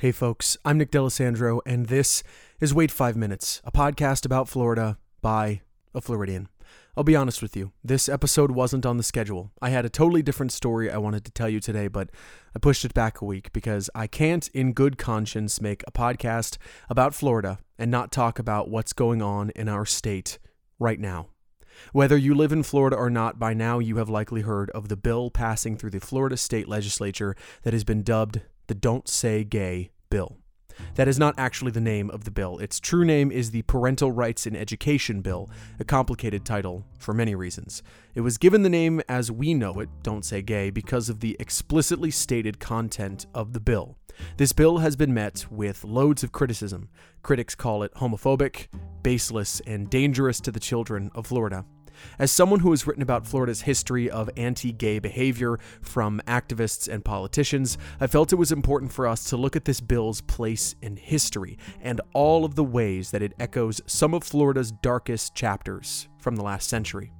Hey folks, I'm Nick D'Alessandro, and this is Wait Five Minutes, a podcast about Florida by a Floridian. I'll be honest with you, this episode wasn't on the schedule. I had a totally different story I wanted to tell you today, but I pushed it back a week because I can't, in good conscience, make a podcast about Florida and not talk about what's going on in our state right now. Whether you live in Florida or not, by now you have likely heard of the bill passing through the Florida state legislature that has been dubbed the Don't Say Gay bill. That is not actually the name of the bill. Its true name is the Parental Rights in Education Bill, a complicated title for many reasons. It was given the name as we know it, Don't Say Gay, because of the explicitly stated content of the bill. This bill has been met with loads of criticism. Critics call it homophobic, baseless, and dangerous to the children of Florida. As someone who has written about Florida's history of anti gay behavior from activists and politicians, I felt it was important for us to look at this bill's place in history and all of the ways that it echoes some of Florida's darkest chapters from the last century.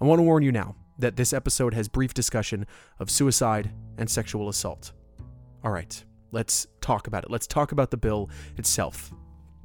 I want to warn you now that this episode has brief discussion of suicide and sexual assault. All right, let's talk about it. Let's talk about the bill itself.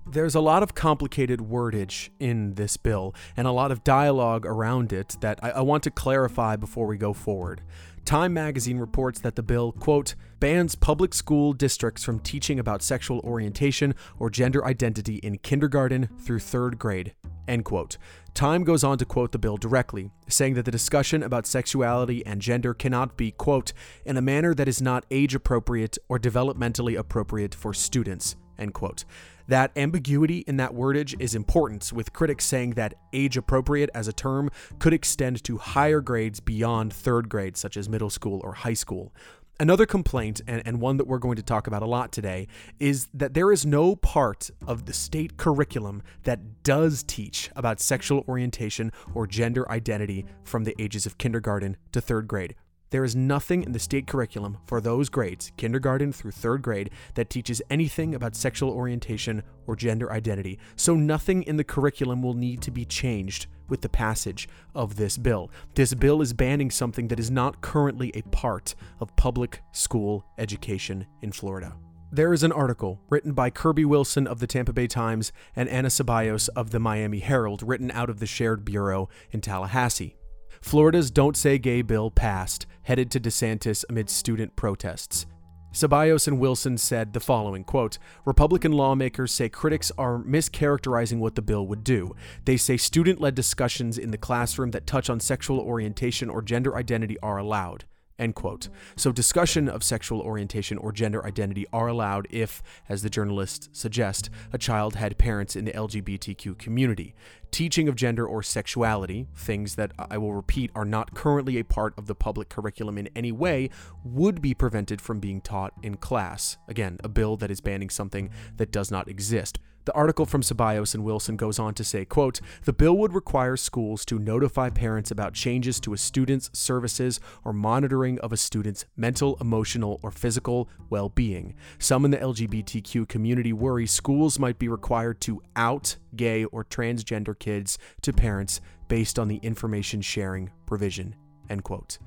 There's a lot of complicated wordage in this bill and a lot of dialogue around it that I, I, want to clarify before we go forward. Time magazine reports that the bill, quote, bans public school districts from teaching about sexual orientation or gender identity in kindergarten through third grade, end quote. Time goes on to quote the bill directly, saying that the discussion about sexuality and gender cannot be, quote, in a manner that is not age appropriate or developmentally appropriate for students, end quote. That ambiguity in that wordage is important, with critics saying that age appropriate as a term could extend to higher grades beyond third grade, such as middle school or high school. Another complaint, and, and one that we're going to talk about a lot today, is that there is no part of the state curriculum that does teach about sexual orientation or gender identity from the ages of kindergarten to third grade. There is nothing in the state curriculum for those grades, kindergarten through third grade, that teaches anything about sexual orientation or gender identity. So nothing in the curriculum will need to be changed with the passage of this bill. This bill is banning something that is not currently a part of public school education in Florida. There is an article written by Kirby Wilson of the Tampa Bay Times and Ana Ceballos of the Miami Herald, written out of the Shared Bureau in Tallahassee. Florida's Don't Say Gay bill passed, headed to DeSantis amid student protests. Ceballos and Wilson said the following quote, Republican lawmakers say critics are mischaracterizing what the bill would do. They say student led discussions in the classroom that touch on sexual orientation or gender identity are allowed. End quote. So, discussion of sexual orientation or gender identity are allowed if, as the journalists suggest, a child had parents in the LGBTQ community. Teaching of gender or sexuality, things that I will repeat are not currently a part of the public curriculum in any way, would be prevented from being taught in class. Again, a bill that is banning something that does not exist. The article from Ceballos and Wilson goes on to say, quote, the bill would require schools to notify parents about changes to a student's services or monitoring of a student's mental, emotional, or physical well-being. Some in the LGBTQ community worry schools might be required to out gay or transgender kids to parents based on the information sharing provision, end quote.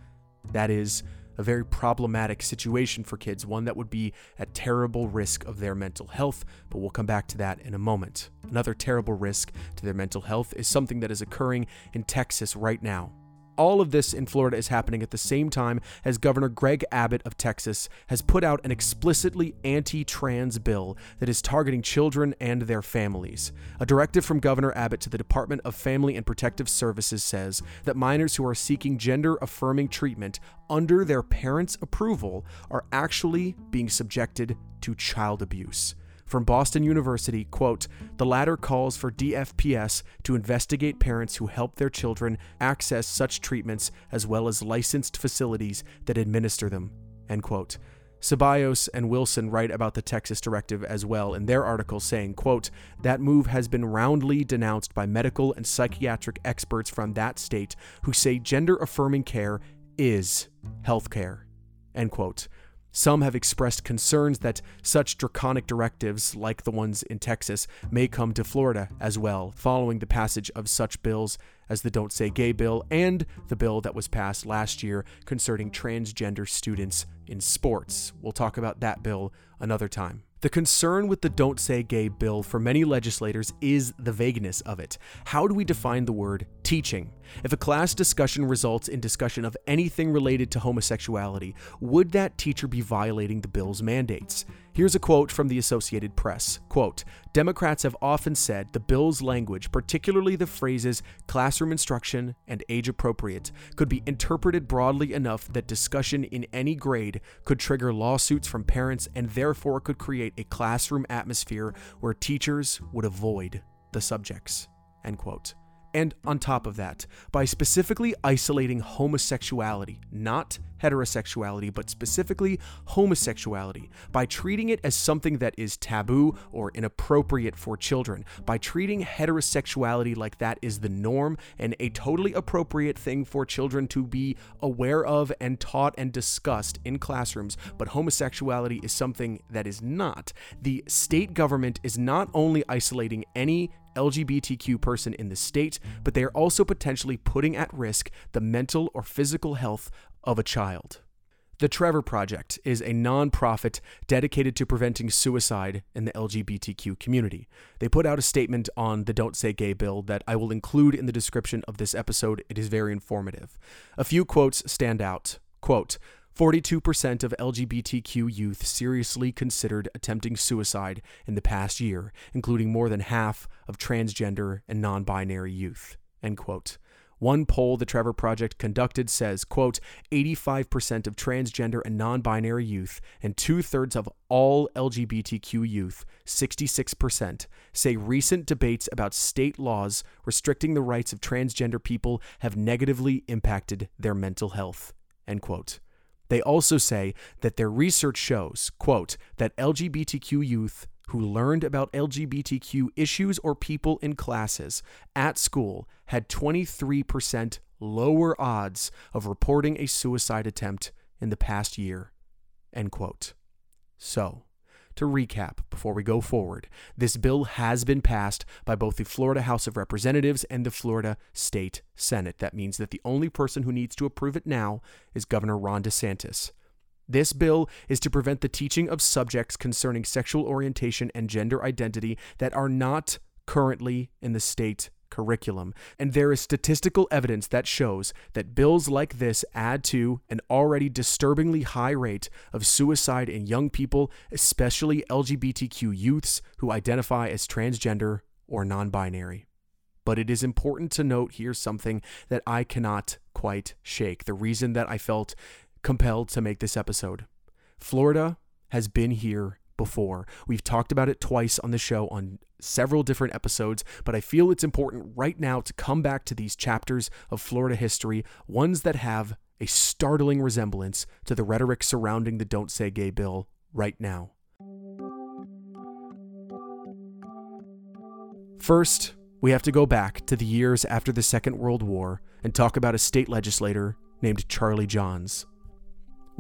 That is a very problematic situation for kids, one that would be at terrible risk of their mental health, but we'll come back to that in a moment. Another terrible risk to their mental health is something that is occurring in Texas right now. All of this in Florida is happening at the same time as Governor Greg Abbott of Texas has put out an explicitly anti trans bill that is targeting children and their families. A directive from Governor Abbott to the Department of Family and Protective Services says that minors who are seeking gender affirming treatment under their parents' approval are actually being subjected to child abuse from Boston University, quote, the latter calls for DFPS to investigate parents who help their children access such treatments as well as licensed facilities that administer them, end quote. Ceballos and Wilson write about the Texas directive as well in their article saying, quote, that move has been roundly denounced by medical and psychiatric experts from that state who say gender affirming care is healthcare, end quote. Some have expressed concerns that such draconic directives, like the ones in Texas, may come to Florida as well, following the passage of such bills as the Don't Say Gay bill and the bill that was passed last year concerning transgender students in sports. We'll talk about that bill another time. The concern with the Don't Say Gay bill for many legislators is the vagueness of it. How do we define the word teaching? If a class discussion results in discussion of anything related to homosexuality, would that teacher be violating the bill's mandates? Here's a quote from the Associated Press. Quote, Democrats have often said the bill's language, particularly the phrases classroom instruction and age appropriate, could be interpreted broadly enough that discussion in any grade could trigger lawsuits from parents and therefore could create a classroom atmosphere where teachers would avoid the subjects. End quote. And on top of that, by specifically isolating homosexuality, not heterosexuality, but specifically homosexuality, by treating it as something that is taboo or inappropriate for children, by treating heterosexuality like that is the norm and a totally appropriate thing for children to be aware of and taught and discussed in classrooms, but homosexuality is something that is not. The state government is not only isolating any LGBTQ person in the state, but they are also potentially putting at risk the mental or physical health of a child. The Trevor Project is a nonprofit dedicated to preventing suicide in the LGBTQ community. They put out a statement on the Don't Say Gay bill that I will include in the description of this episode. It is very informative. A few quotes stand out. Quote, 42% of LGBTQ youth seriously considered attempting suicide in the past year, including more than half of transgender and non binary youth. End quote. One poll the Trevor Project conducted says, quote, 85% of transgender and non-binary youth and two-thirds of all LGBTQ youth, 66%, say recent debates about state laws restricting the rights of transgender people have negatively impacted their mental health, end quote. They also say that their research shows, quote, that LGBTQ youth who learned about LGBTQ issues or people in classes at school had 23% lower odds of reporting a suicide attempt in the past year. End quote. So, to recap before we go forward, this bill has been passed by both the Florida House of Representatives and the Florida State Senate. That means that the only person who needs to approve it now is Governor Ron DeSantis. This bill is to prevent the teaching of subjects concerning sexual orientation and gender identity that are not currently in the state curriculum. And there is statistical evidence that shows that bills like this add to an already disturbingly high rate of suicide in young people, especially LGBTQ youths who identify as transgender or non binary. But it is important to note here something that I cannot quite shake. The reason that I felt compelled to make this episode. Florida has been here before. We've talked about it twice on the show on several different episodes, but I feel it's important right now to come back to these chapters of Florida history, ones that have a startling resemblance to the rhetoric surrounding the Don't Say Gay bill right now. First, we have to go back to the years after the Second World War and talk about a state legislator named Charley Johns.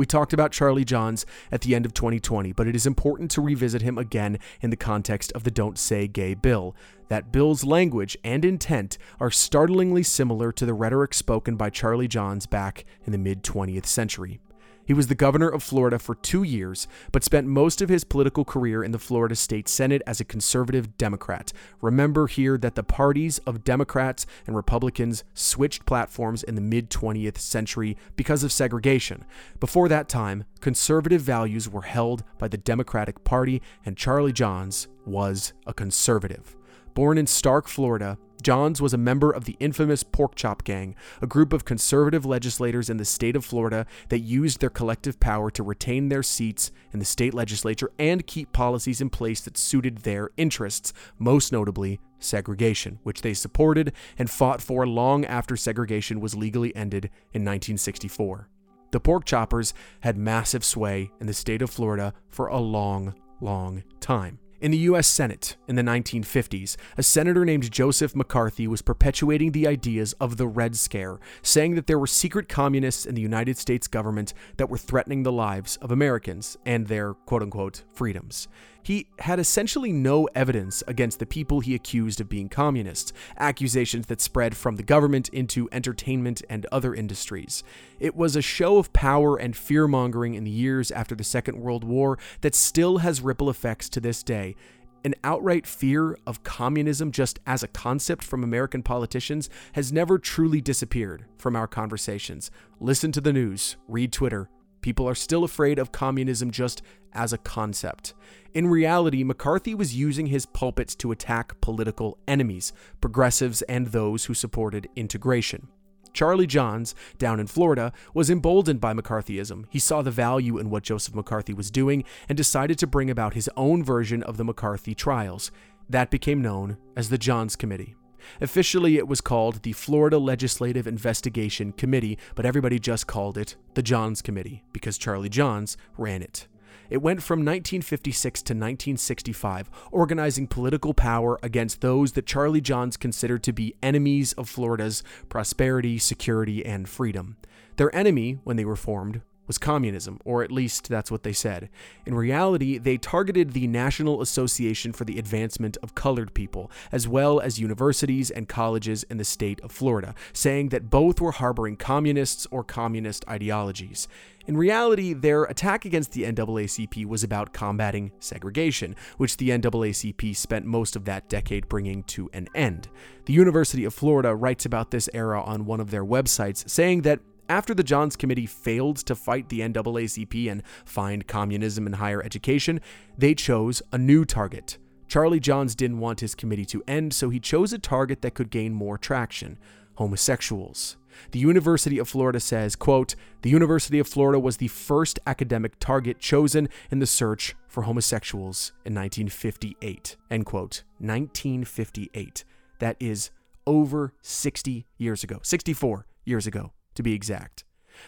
We talked about Charley Johns at the end of 2020, but it is important to revisit him again in the context of the Don't Say Gay bill. That bill's language and intent are startlingly similar to the rhetoric spoken by Charley Johns back in the mid 20th century. He was the governor of Florida for two years, but spent most of his political career in the Florida State Senate as a conservative Democrat. Remember here that the parties of Democrats and Republicans switched platforms in the mid 20th century because of segregation. Before that time, conservative values were held by the Democratic Party, and Charley Johns was a conservative. Born in Starke, Florida, Johns was a member of the infamous Pork Chop Gang, a group of conservative legislators in the state of Florida that used their collective power to retain their seats in the state legislature and keep policies in place that suited their interests, most notably segregation, which they supported and fought for long after segregation was legally ended in 1964. The Pork Choppers had massive sway in the state of Florida for a long, long time. In the US Senate in the 1950s, a senator named Joseph McCarthy was perpetuating the ideas of the Red Scare, saying that there were secret communists in the United States government that were threatening the lives of Americans and their quote unquote freedoms. He had essentially no evidence against the people he accused of being communists, accusations that spread from the government into entertainment and other industries. It was a show of power and fear mongering in the years after the Second World War that still has ripple effects to this day. An outright fear of communism just as a concept from American politicians has never truly disappeared from our conversations. Listen to the news, read Twitter. People are still afraid of communism just as a concept. In reality, McCarthy was using his pulpits to attack political enemies, progressives, and those who supported integration. Charley Johns, down in Florida, was emboldened by McCarthyism. He saw the value in what Joseph McCarthy was doing and decided to bring about his own version of the McCarthy trials. That became known as the Johns Committee. Officially, it was called the Florida Legislative Investigation Committee, but everybody just called it the Johns Committee because Charley Johns ran it. It went from 1956 to 1965, organizing political power against those that Charley Johns considered to be enemies of Florida's prosperity, security, and freedom. Their enemy, when they were formed, was communism, or at least that's what they said. In reality, they targeted the National Association for the Advancement of Colored People, as well as universities and colleges in the state of Florida, saying that both were harboring communists or communist ideologies. In reality, their attack against the NAACP was about combating segregation, which the NAACP spent most of that decade bringing to an end. The University of Florida writes about this era on one of their websites, saying that after the Johns Committee failed to fight the NAACP and find communism in higher education, they chose a new target. Charley Johns didn't want his committee to end, so he chose a target that could gain more traction homosexuals. The University of Florida says, quote, "The University of Florida was the first academic target chosen in the search for homosexuals in 1958." End quote. 1958. That is over 60 years ago. 64 years ago to be exact.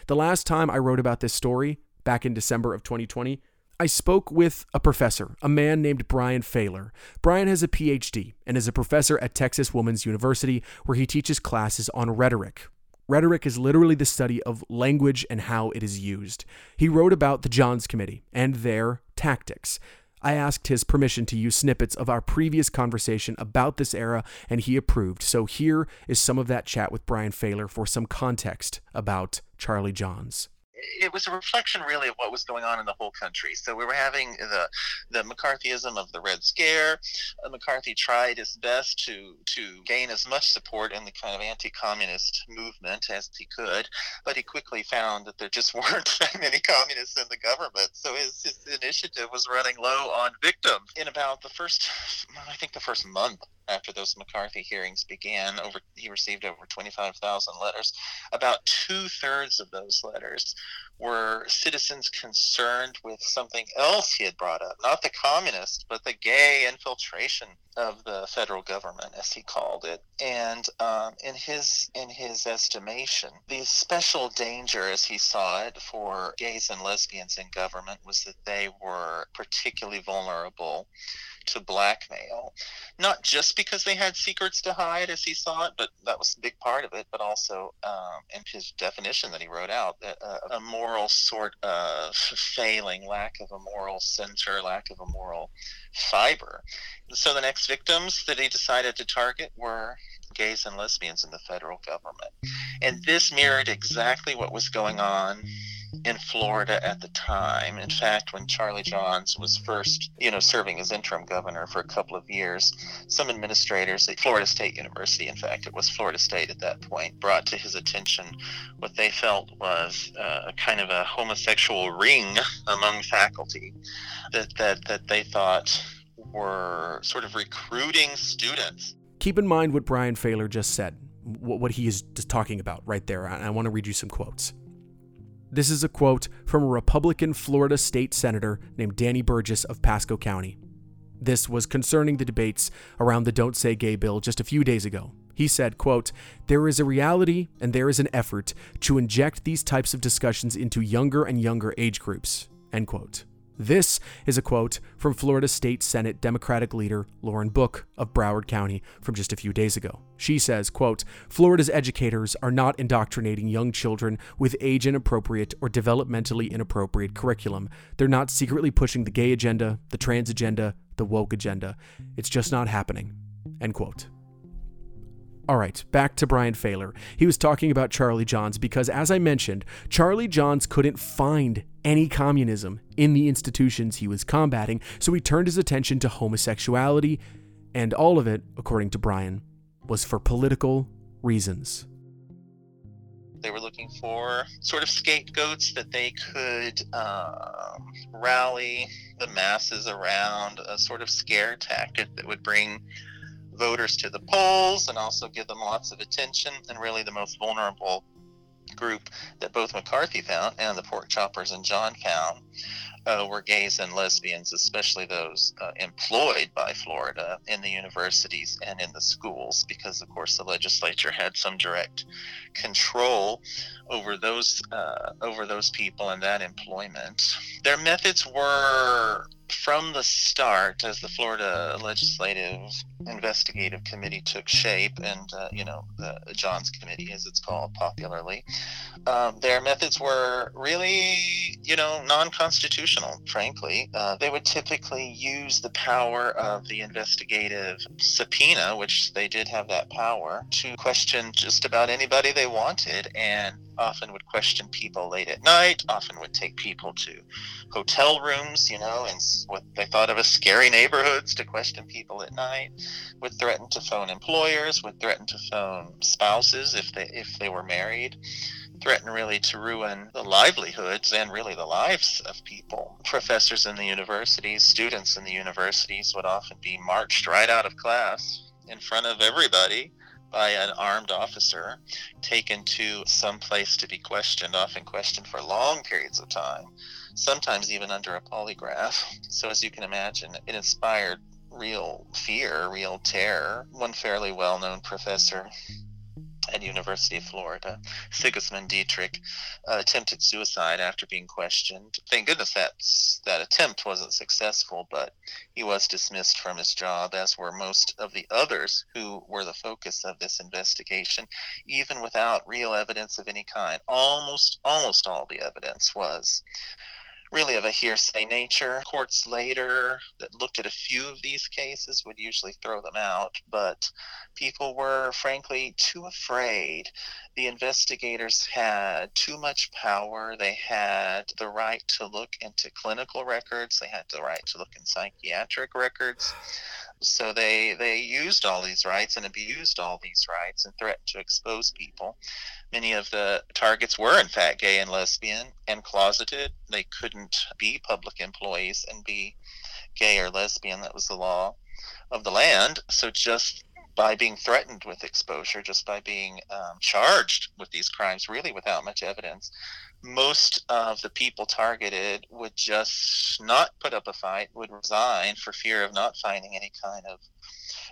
The last time I wrote about this story, back in December of 2020, I spoke with a professor, a man named Brian Pfaller. Brian has a PhD and is a professor at Texas Woman's University, where he teaches classes on rhetoric. Rhetoric is literally the study of language and how it is used. He wrote about the Johns Committee and their tactics. I asked his permission to use snippets of our previous conversation about this era, and he approved. So here is some of that chat with Brian Pfaller for some context about Charley Johns it was a reflection really of what was going on in the whole country. So we were having the the McCarthyism of the Red Scare. Uh, McCarthy tried his best to to gain as much support in the kind of anti-communist movement as he could, but he quickly found that there just weren't that many communists in the government. So his, his initiative was running low on victims. In about the first, I think the first month after those McCarthy hearings began, over he received over 25,000 letters. About two thirds of those letters were citizens concerned with something else he had brought up, not the communists, but the gay infiltration of the federal government, as he called it. And um, in his in his estimation, the special danger, as he saw it, for gays and lesbians in government was that they were particularly vulnerable to blackmail, not just because they had secrets to hide, as he saw it, but that was a big part of it, but also um, in his definition that he wrote out, a, a moral sort of failing, lack of a moral center, lack of a moral fiber. So the next victims that he decided to target were gays and lesbians in the federal government. And this mirrored exactly what was going on in Florida at the time. In fact, when Charley Johns was first, you know, serving as interim governor for a couple of years, some administrators at Florida State University, in fact, it was Florida State at that point, brought to his attention what they felt was uh, a kind of a homosexual ring among faculty that that that they thought were sort of recruiting students. Keep in mind what Brian Pfaller just said, what he is talking about right there. I want to read you some quotes. This is a quote from a Republican Florida state senator named Danny Burgess of Pasco County. This was concerning the debates around the Don't Say Gay bill just a few days ago. He said, quote, There is a reality and there is an effort to inject these types of discussions into younger and younger age groups, end quote. This is a quote from Florida State Senate Democratic leader Lauren Book of Broward County from just a few days ago. She says, quote, Florida's educators are not indoctrinating young children with age inappropriate or developmentally inappropriate curriculum. They're not secretly pushing the gay agenda, the trans agenda, the woke agenda. It's just not happening. End quote. All right, back to Brian Pfaller. He was talking about Charley Johns because, as I mentioned, Charley Johns couldn't find any communism in the institutions he was combating, so he turned his attention to homosexuality, and all of it, according to Brian, was for political reasons. They were looking for sort of scapegoats that they could uh, rally the masses around, a sort of scare tactic that would bring voters to the polls and also give them lots of attention and really the most vulnerable group that both McCarthy found and the pork choppers and John found uh, were gays and lesbians, especially those uh, employed by Florida in the universities and in the schools, because of course the legislature had some direct control over those uh, over those people and that employment. Their methods were from the start, as the Florida Legislative Investigative Committee took shape, and uh, you know the Johns Committee, as it's called popularly, um, their methods were really, you know, non-constitutional. Frankly, uh, they would typically use the power of the investigative subpoena, which they did have that power, to question just about anybody they wanted, and often would question people late at night. Often would take people to hotel rooms, you know, and what they thought of as scary neighborhoods to question people at night. Would threaten to phone employers. Would threaten to phone spouses if they if they were married threaten really to ruin the livelihoods and really the lives of people. Professors in the universities, students in the universities would often be marched right out of class in front of everybody by an armed officer, taken to some place to be questioned, often questioned for long periods of time, sometimes even under a polygraph. So, as you can imagine, it inspired real fear, real terror. One fairly well known professor at University of Florida. Sigismund Diettrich uh, attempted suicide after being questioned. Thank goodness that that attempt wasn't successful, but he was dismissed from his job, as were most of the others who were the focus of this investigation, even without real evidence of any kind. Almost almost all the evidence was really of a hearsay nature. Courts later that looked at a few of these cases would usually throw them out, but people were frankly too afraid. The investigators had too much power. They had the right to look into clinical records, they had the right to look in psychiatric records. So they they used all these rights and abused all these rights and threatened to expose people. Many of the targets were in fact gay and lesbian and closeted. They couldn't be public employees and be gay or lesbian. That was the law of the land. So just by being threatened with exposure, just by being um, charged with these crimes, really without much evidence, most of the people targeted would just not put up a fight, would resign for fear of not finding any kind of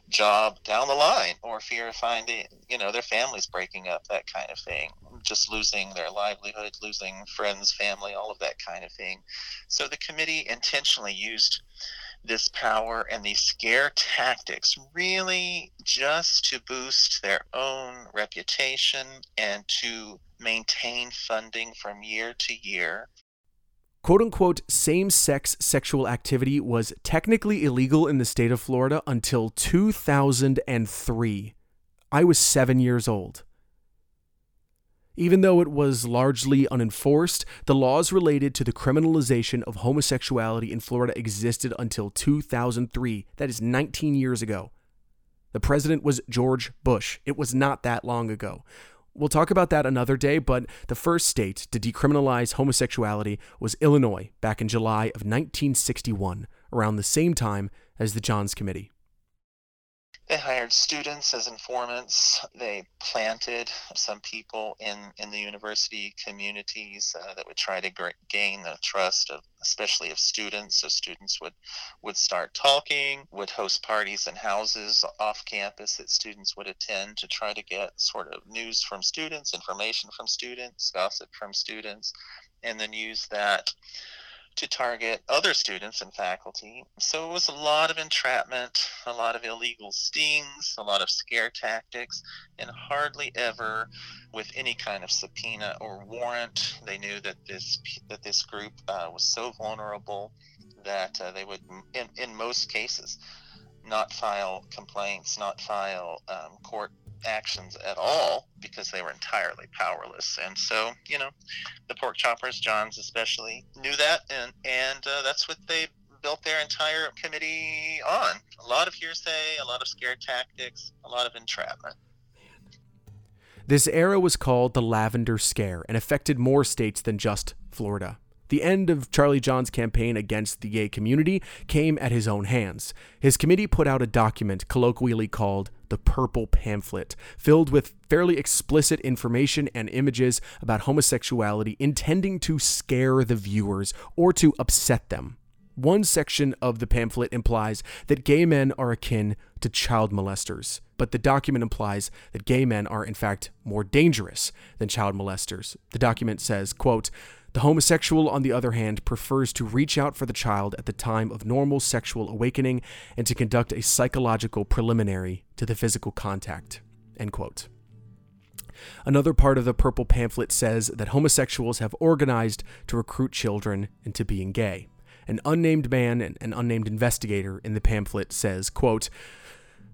job down the line or fear of finding, you know, their families breaking up, that kind of thing, just losing their livelihood, losing friends, family, all of that kind of thing. So the committee intentionally used this power and these scare tactics really just to boost their own reputation and to maintain funding from year to year. Quote unquote, same sex sexual activity was technically illegal in the state of Florida until 2003. I was seven years old. Even though it was largely unenforced, the laws related to the criminalization of homosexuality in Florida existed until 2003. That is 19 years ago. The president was George Bush. It was not that long ago. We'll talk about that another day, but the first state to decriminalize homosexuality was Illinois back in July of 1961, around the same time as the Johns Committee. They hired students as informants. They planted some people in, in the university communities uh, that would try to gain the trust of, especially of students. So students would would start talking, would host parties and houses off campus that students would attend to try to get sort of news from students, information from students, gossip from students, and then use that to target other students and faculty. So it was a lot of entrapment, a lot of illegal stings, a lot of scare tactics, and hardly ever with any kind of subpoena or warrant. They knew that this that this group uh, was so vulnerable that uh, they would, in, in most cases, not file complaints, not file um, court actions at all because they were entirely powerless. And so, you know, the pork choppers, Johns especially, knew that, and and uh, that's what they built their entire committee on. A lot of hearsay, a lot of scare tactics, a lot of entrapment. This era was called the Lavender Scare and affected more states than just Florida. The end of Charley Johns' campaign against the gay community came at his own hands. His committee put out a document colloquially called the Purple Pamphlet, filled with fairly explicit information and images about homosexuality, intending to scare the viewers or to upset them. One section of the pamphlet implies that gay men are akin to child molesters, but the document implies that gay men are in fact more dangerous than child molesters. The document says, quote, the homosexual, on the other hand, prefers to reach out for the child at the time of normal sexual awakening and to conduct a psychological preliminary to the physical contact. End quote. Another part of the purple pamphlet says that homosexuals have organized to recruit children into being gay. An unnamed man and an unnamed investigator in the pamphlet says, quote,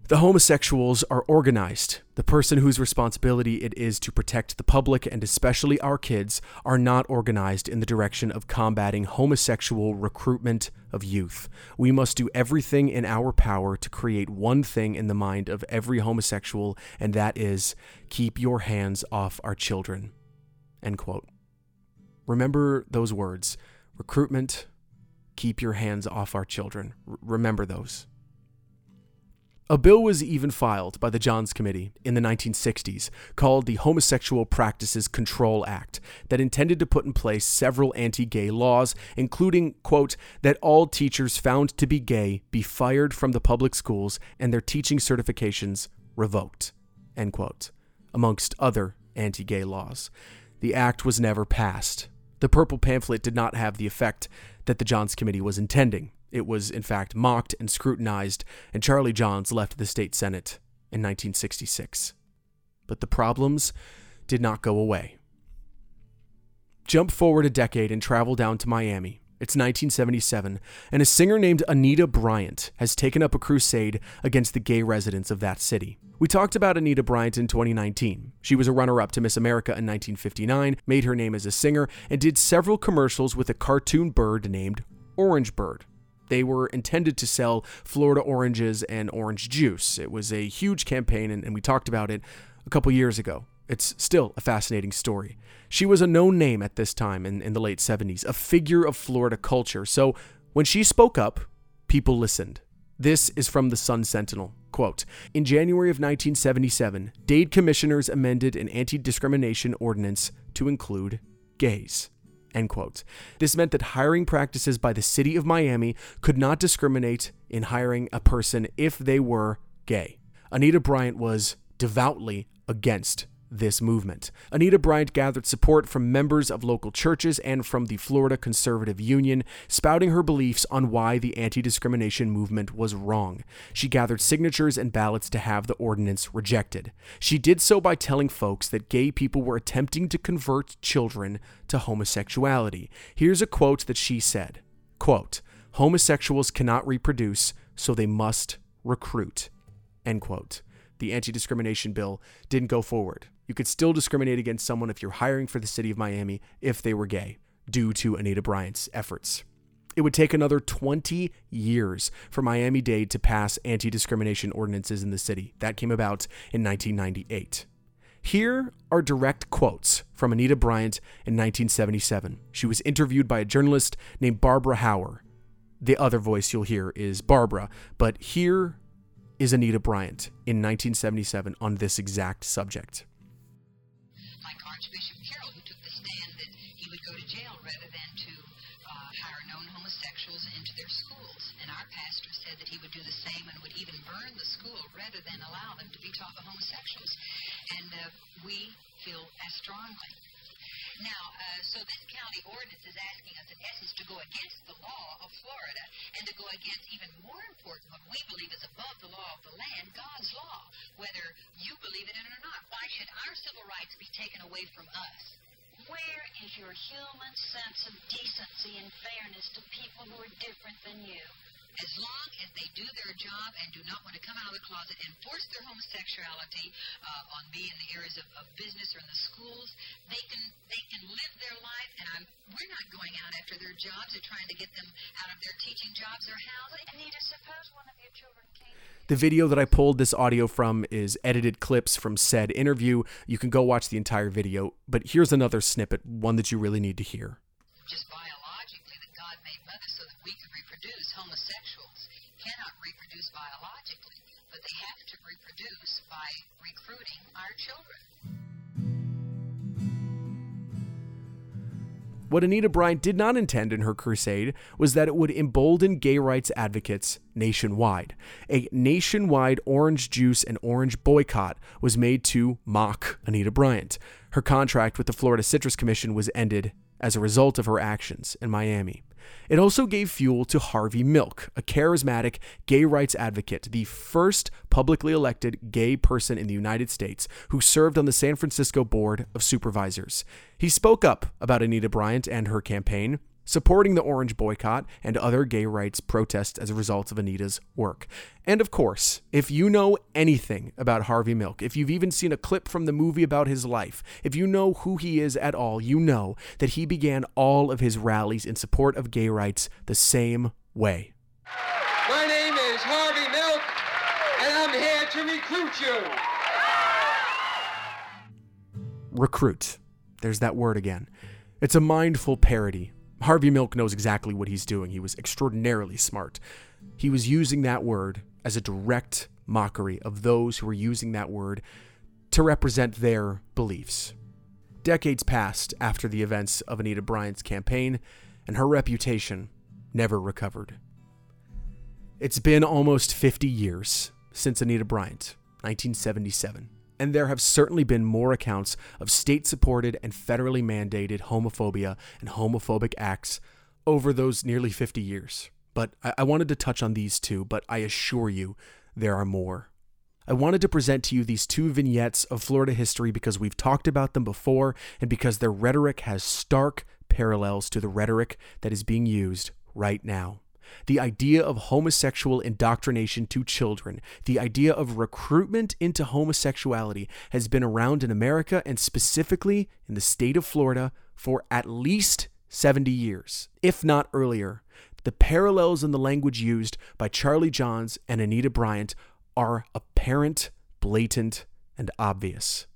the homosexuals are organized. The person whose responsibility it is to protect the public and especially our kids are not organized in the direction of combating homosexual recruitment of youth. We must do everything in our power to create one thing in the mind of every homosexual, and that is keep your hands off our children. End quote. Remember those words recruitment, keep your hands off our children. R- remember those. A bill was even filed by the Johns Committee in the 1960s called the Homosexual Practices Control Act that intended to put in place several anti gay laws, including, quote, that all teachers found to be gay be fired from the public schools and their teaching certifications revoked, end quote, amongst other anti gay laws. The act was never passed. The purple pamphlet did not have the effect that the Johns Committee was intending. It was, in fact, mocked and scrutinized, and Charley Johns left the state Senate in 1966. But the problems did not go away. Jump forward a decade and travel down to Miami. It's 1977, and a singer named Anita Bryant has taken up a crusade against the gay residents of that city. We talked about Anita Bryant in 2019. She was a runner up to Miss America in 1959, made her name as a singer, and did several commercials with a cartoon bird named Orange Bird. They were intended to sell Florida oranges and orange juice. It was a huge campaign, and, and we talked about it a couple years ago. It's still a fascinating story. She was a known name at this time in, in the late 70s, a figure of Florida culture. So when she spoke up, people listened. This is from the Sun Sentinel. Quote In January of 1977, Dade commissioners amended an anti discrimination ordinance to include gays. End quote. This meant that hiring practices by the city of Miami could not discriminate in hiring a person if they were gay. Anita Bryant was devoutly against this movement. Anita Bryant gathered support from members of local churches and from the Florida Conservative Union, spouting her beliefs on why the anti discrimination movement was wrong. She gathered signatures and ballots to have the ordinance rejected. She did so by telling folks that gay people were attempting to convert children to homosexuality. Here's a quote that she said quote, Homosexuals cannot reproduce, so they must recruit. End quote the anti discrimination bill didn't go forward. You could still discriminate against someone if you're hiring for the city of Miami if they were gay, due to Anita Bryant's efforts. It would take another 20 years for Miami Dade to pass anti discrimination ordinances in the city. That came about in 1998. Here are direct quotes from Anita Bryant in 1977. She was interviewed by a journalist named Barbara Hauer. The other voice you'll hear is Barbara, but here is Anita Bryant in 1977 on this exact subject. Than allow them to be taught by homosexuals. And uh, we feel as strongly. Now, uh, so this county ordinance is asking us, in essence, to go against the law of Florida and to go against, even more important, what we believe is above the law of the land, God's law, whether you believe in it or not. Why should our civil rights be taken away from us? Where is your human sense of decency and fairness to people who are different than you? As long as they do their job and do not want to come out of the closet and force their homosexuality uh, on me in the areas of, of business or in the schools, they can they can live their life, and I'm we're not going out after their jobs or trying to get them out of their teaching jobs or housing. Anita, suppose one of your children came. The video that I pulled this audio from is edited clips from said interview. You can go watch the entire video, but here's another snippet, one that you really need to hear. Just biologically, that God made mothers so that we could reproduce. Homosexuals by recruiting our children. What Anita Bryant did not intend in her crusade was that it would embolden gay rights advocates nationwide. A nationwide orange juice and orange boycott was made to mock Anita Bryant. Her contract with the Florida Citrus Commission was ended as a result of her actions in Miami. It also gave fuel to Harvey Milk, a charismatic gay rights advocate, the first publicly elected gay person in the United States who served on the San Francisco Board of Supervisors. He spoke up about Anita Bryant and her campaign, supporting the Orange boycott and other gay rights protests as a result of Anita's work. And of course, if you know anything about Harvey Milk, if you've even seen a clip from the movie about his life, if you know who he is at all, you know that he began all of his rallies in support of gay rights the same way. My name is Harvey Milk, and I'm here to recruit you. Recruit. There's that word again. It's a mindful parody Harvey Milk knows exactly what he's doing. He was extraordinarily smart. He was using that word as a direct mockery of those who were using that word to represent their beliefs. Decades passed after the events of Anita Bryant's campaign, and her reputation never recovered. It's been almost 50 years since Anita Bryant, 1977 and there have certainly been more accounts of state supported and federally mandated homophobia and homophobic acts over those nearly 50 years. But I-, I, wanted to touch on these two, but I assure you there are more. I wanted to present to you these two vignettes of Florida history because we've talked about them before and because their rhetoric has stark parallels to the rhetoric that is being used right now the idea of homosexual indoctrination to children, the idea of recruitment into homosexuality has been around in America and specifically in the state of Florida for at least 70 years, if not earlier. The parallels in the language used by Charley Johns and Anita Bryant are apparent, blatant, and obvious.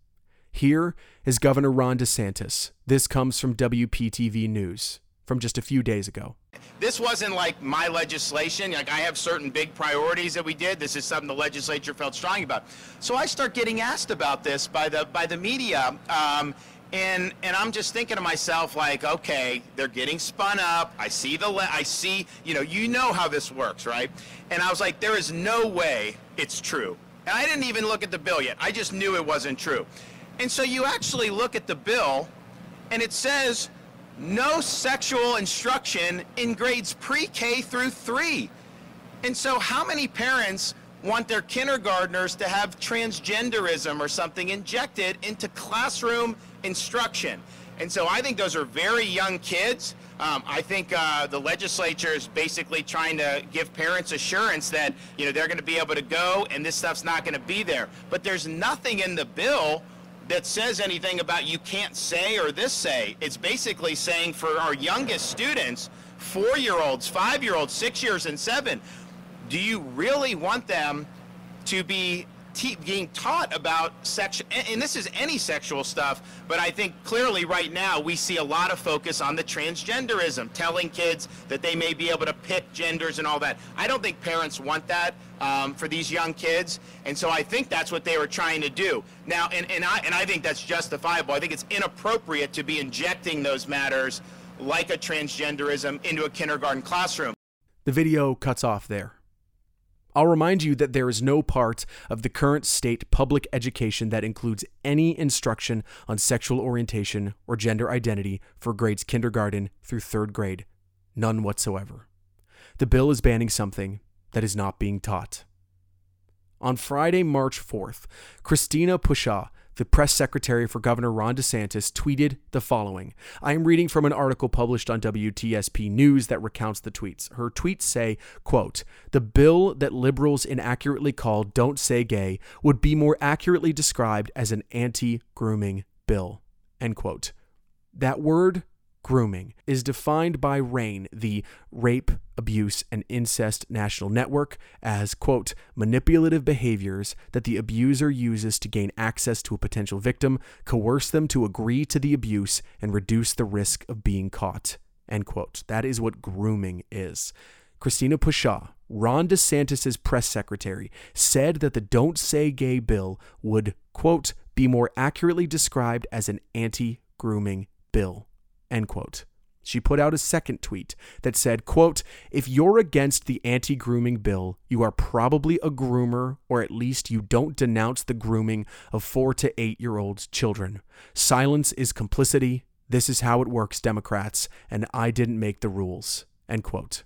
Here is Governor Ron DeSantis. This comes from WPTV News from just a few days ago. This wasn't like my legislation. Like I have certain big priorities that we did. This is something the legislature felt strong about. So I start getting asked about this by the by the media. Um, and and I'm just thinking to myself like, okay, they're getting spun up. I see the le- I see, you know, you know how this works, right? And I was like, there is no way it's true. And I didn't even look at the bill yet. I just knew it wasn't true. And so you actually look at the bill, and it says no sexual instruction in grades pre-K through 3. And so how many parents want their kindergartners to have transgenderism or something injected into classroom instruction? And so I think those are very young kids. Um, I think uh, the legislature is basically trying to give parents assurance that you know they're going to be able to go and this stuff's not going to be there. But there's nothing in the bill that says anything about you can't say or this say. It's basically saying for our youngest students, four year olds, five year olds, six years, and seven, do you really want them to be being taught about sex? And this is any sexual stuff, but I think clearly right now we see a lot of focus on the transgenderism, telling kids that they may be able to pick genders and all that. I don't think parents want that um, for these young kids. And so I think that's what they were trying to do. Now, and, and, I, and I think that's justifiable. I think it's inappropriate to be injecting those matters like a transgenderism into a kindergarten classroom. The video cuts off there. I'll remind you that there is no part of the current state public education that includes any instruction on sexual orientation or gender identity for grades kindergarten through third grade. None whatsoever. The bill is banning something that is not being taught. On Friday, March 4th, Christina Pushaw, the press secretary for Governor Ron DeSantis, tweeted the following. I am reading from an article published on WTSP News that recounts the tweets. Her tweets say, quote, "The bill that liberals inaccurately call Don't Say Gay would be more accurately described as an anti-grooming bill." End quote. That word grooming is defined by RAINN, the Rape, Abuse, and Incest National Network, as, quote, manipulative behaviors that the abuser uses to gain access to a potential victim, coerce them to agree to the abuse, and reduce the risk of being caught, end quote. That is what grooming is. Christina Pushaw, Ron DeSantis' press secretary, said that the Don't Say Gay bill would, quote, be more accurately described as an anti grooming bill, End quote. She put out a second tweet that said, quote, if you're against the anti-grooming bill, you are probably a groomer, or at least you don't denounce the grooming of four to eight year olds children. Silence is complicity. This is how it works, Democrats, and I didn't make the rules. End quote.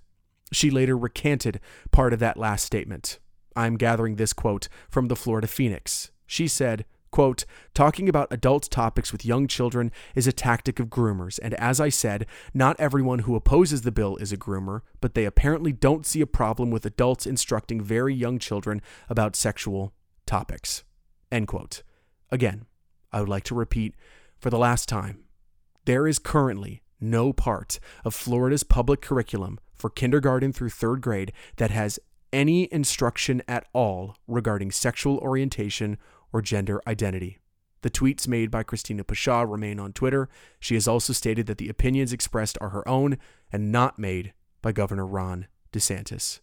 She later recanted part of that last statement. I'm gathering this quote from the Florida Phoenix. She said, Quote, talking about adult topics with young children is a tactic of groomers, and as I said, not everyone who opposes the bill is a groomer, but they apparently don't see a problem with adults instructing very young children about sexual topics. End quote. Again, I would like to repeat for the last time there is currently no part of Florida's public curriculum for kindergarten through third grade that has any instruction at all regarding sexual orientation or gender identity. The tweets made by Christina Pushaw remain on Twitter. She has also stated that the opinions expressed are her own and not made by Governor Ron DeSantis.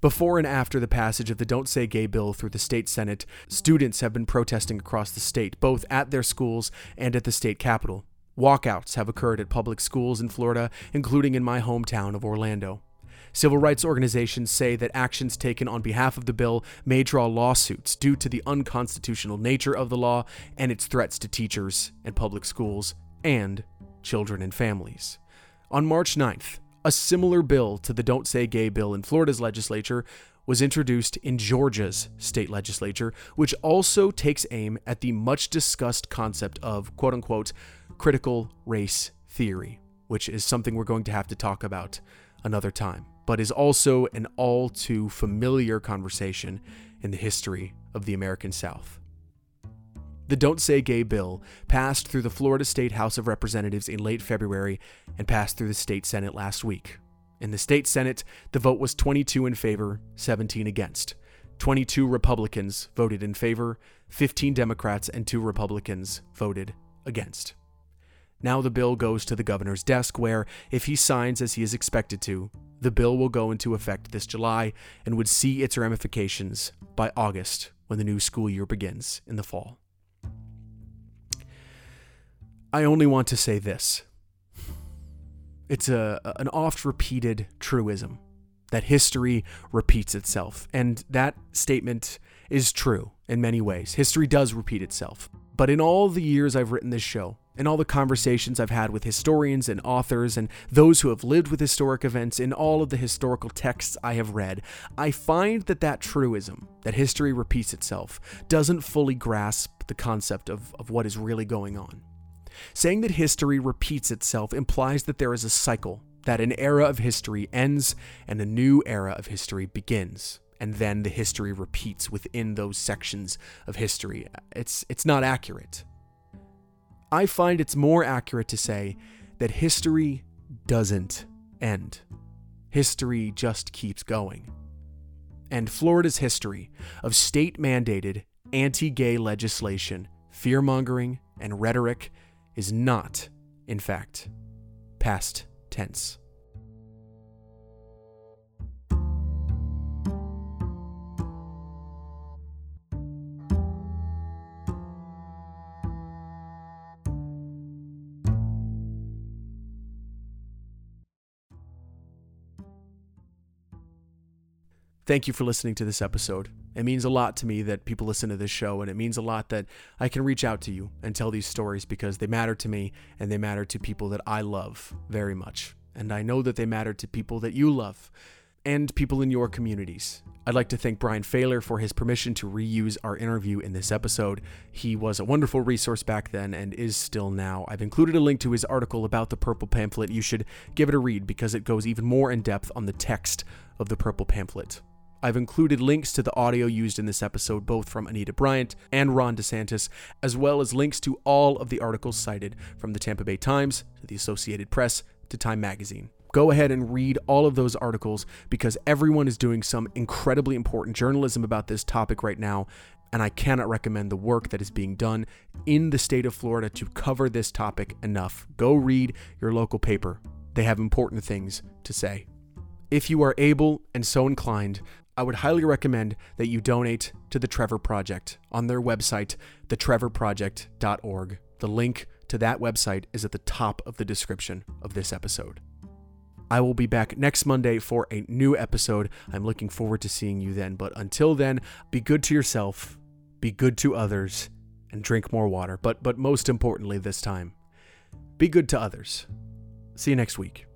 Before and after the passage of the Don't Say Gay bill through the state Senate, students have been protesting across the state, both at their schools and at the state capitol. Walkouts have occurred at public schools in Florida, including in my hometown of Orlando. Civil rights organizations say that actions taken on behalf of the bill may draw lawsuits due to the unconstitutional nature of the law and its threats to teachers and public schools and children and families. On March 9th, a similar bill to the Don't Say Gay bill in Florida's legislature was introduced in Georgia's state legislature, which also takes aim at the much discussed concept of quote unquote critical race theory, which is something we're going to have to talk about another time, but is also an all too familiar conversation in the history of the American South. The Don't Say Gay bill passed through the Florida State House of Representatives in late February and passed through the state Senate last week. In the state Senate, the vote was 22 in favor, 17 against. 22 Republicans voted in favor, 15 Democrats and 2 Republicans voted against. Now the bill goes to the governor's desk, where, if he signs as he is expected to, the bill will go into effect this July and would see its ramifications by August when the new school year begins in the fall. I only want to say this it's a, an oft repeated truism that history repeats itself. And that statement is true in many ways. History does repeat itself. But in all the years I've written this show, in all the conversations I've had with historians and authors and those who have lived with historic events, in all of the historical texts I have read, I find that that truism, that history repeats itself, doesn't fully grasp the concept of, of what is really going on. Saying that history repeats itself implies that there is a cycle, that an era of history ends and a new era of history begins, and then the history repeats within those sections of history. It's, it's not accurate. I find it's more accurate to say that history doesn't end. History just keeps going. And Florida's history of state mandated anti gay legislation, fear mongering, and rhetoric is not, in fact, past tense. Thank you for listening to this episode. It means a lot to me that people listen to this show, and it means a lot that I can reach out to you and tell these stories because they matter to me and they matter to people that I love very much. And I know that they matter to people that you love and people in your communities. I'd like to thank Brian Failer for his permission to reuse our interview in this episode. He was a wonderful resource back then and is still now. I've included a link to his article about the purple pamphlet. You should give it a read because it goes even more in depth on the text of the purple pamphlet. I've included links to the audio used in this episode, both from Anita Bryant and Ron DeSantis, as well as links to all of the articles cited from the Tampa Bay Times to the Associated Press to Time Magazine. Go ahead and read all of those articles because everyone is doing some incredibly important journalism about this topic right now. And I cannot recommend the work that is being done in the state of Florida to cover this topic enough. Go read your local paper, they have important things to say. If you are able and so inclined, I would highly recommend that you donate to the Trevor Project on their website, thetrevorproject.org. The link to that website is at the top of the description of this episode. I will be back next Monday for a new episode. I'm looking forward to seeing you then. But until then, be good to yourself, be good to others, and drink more water. But but most importantly this time, be good to others. See you next week.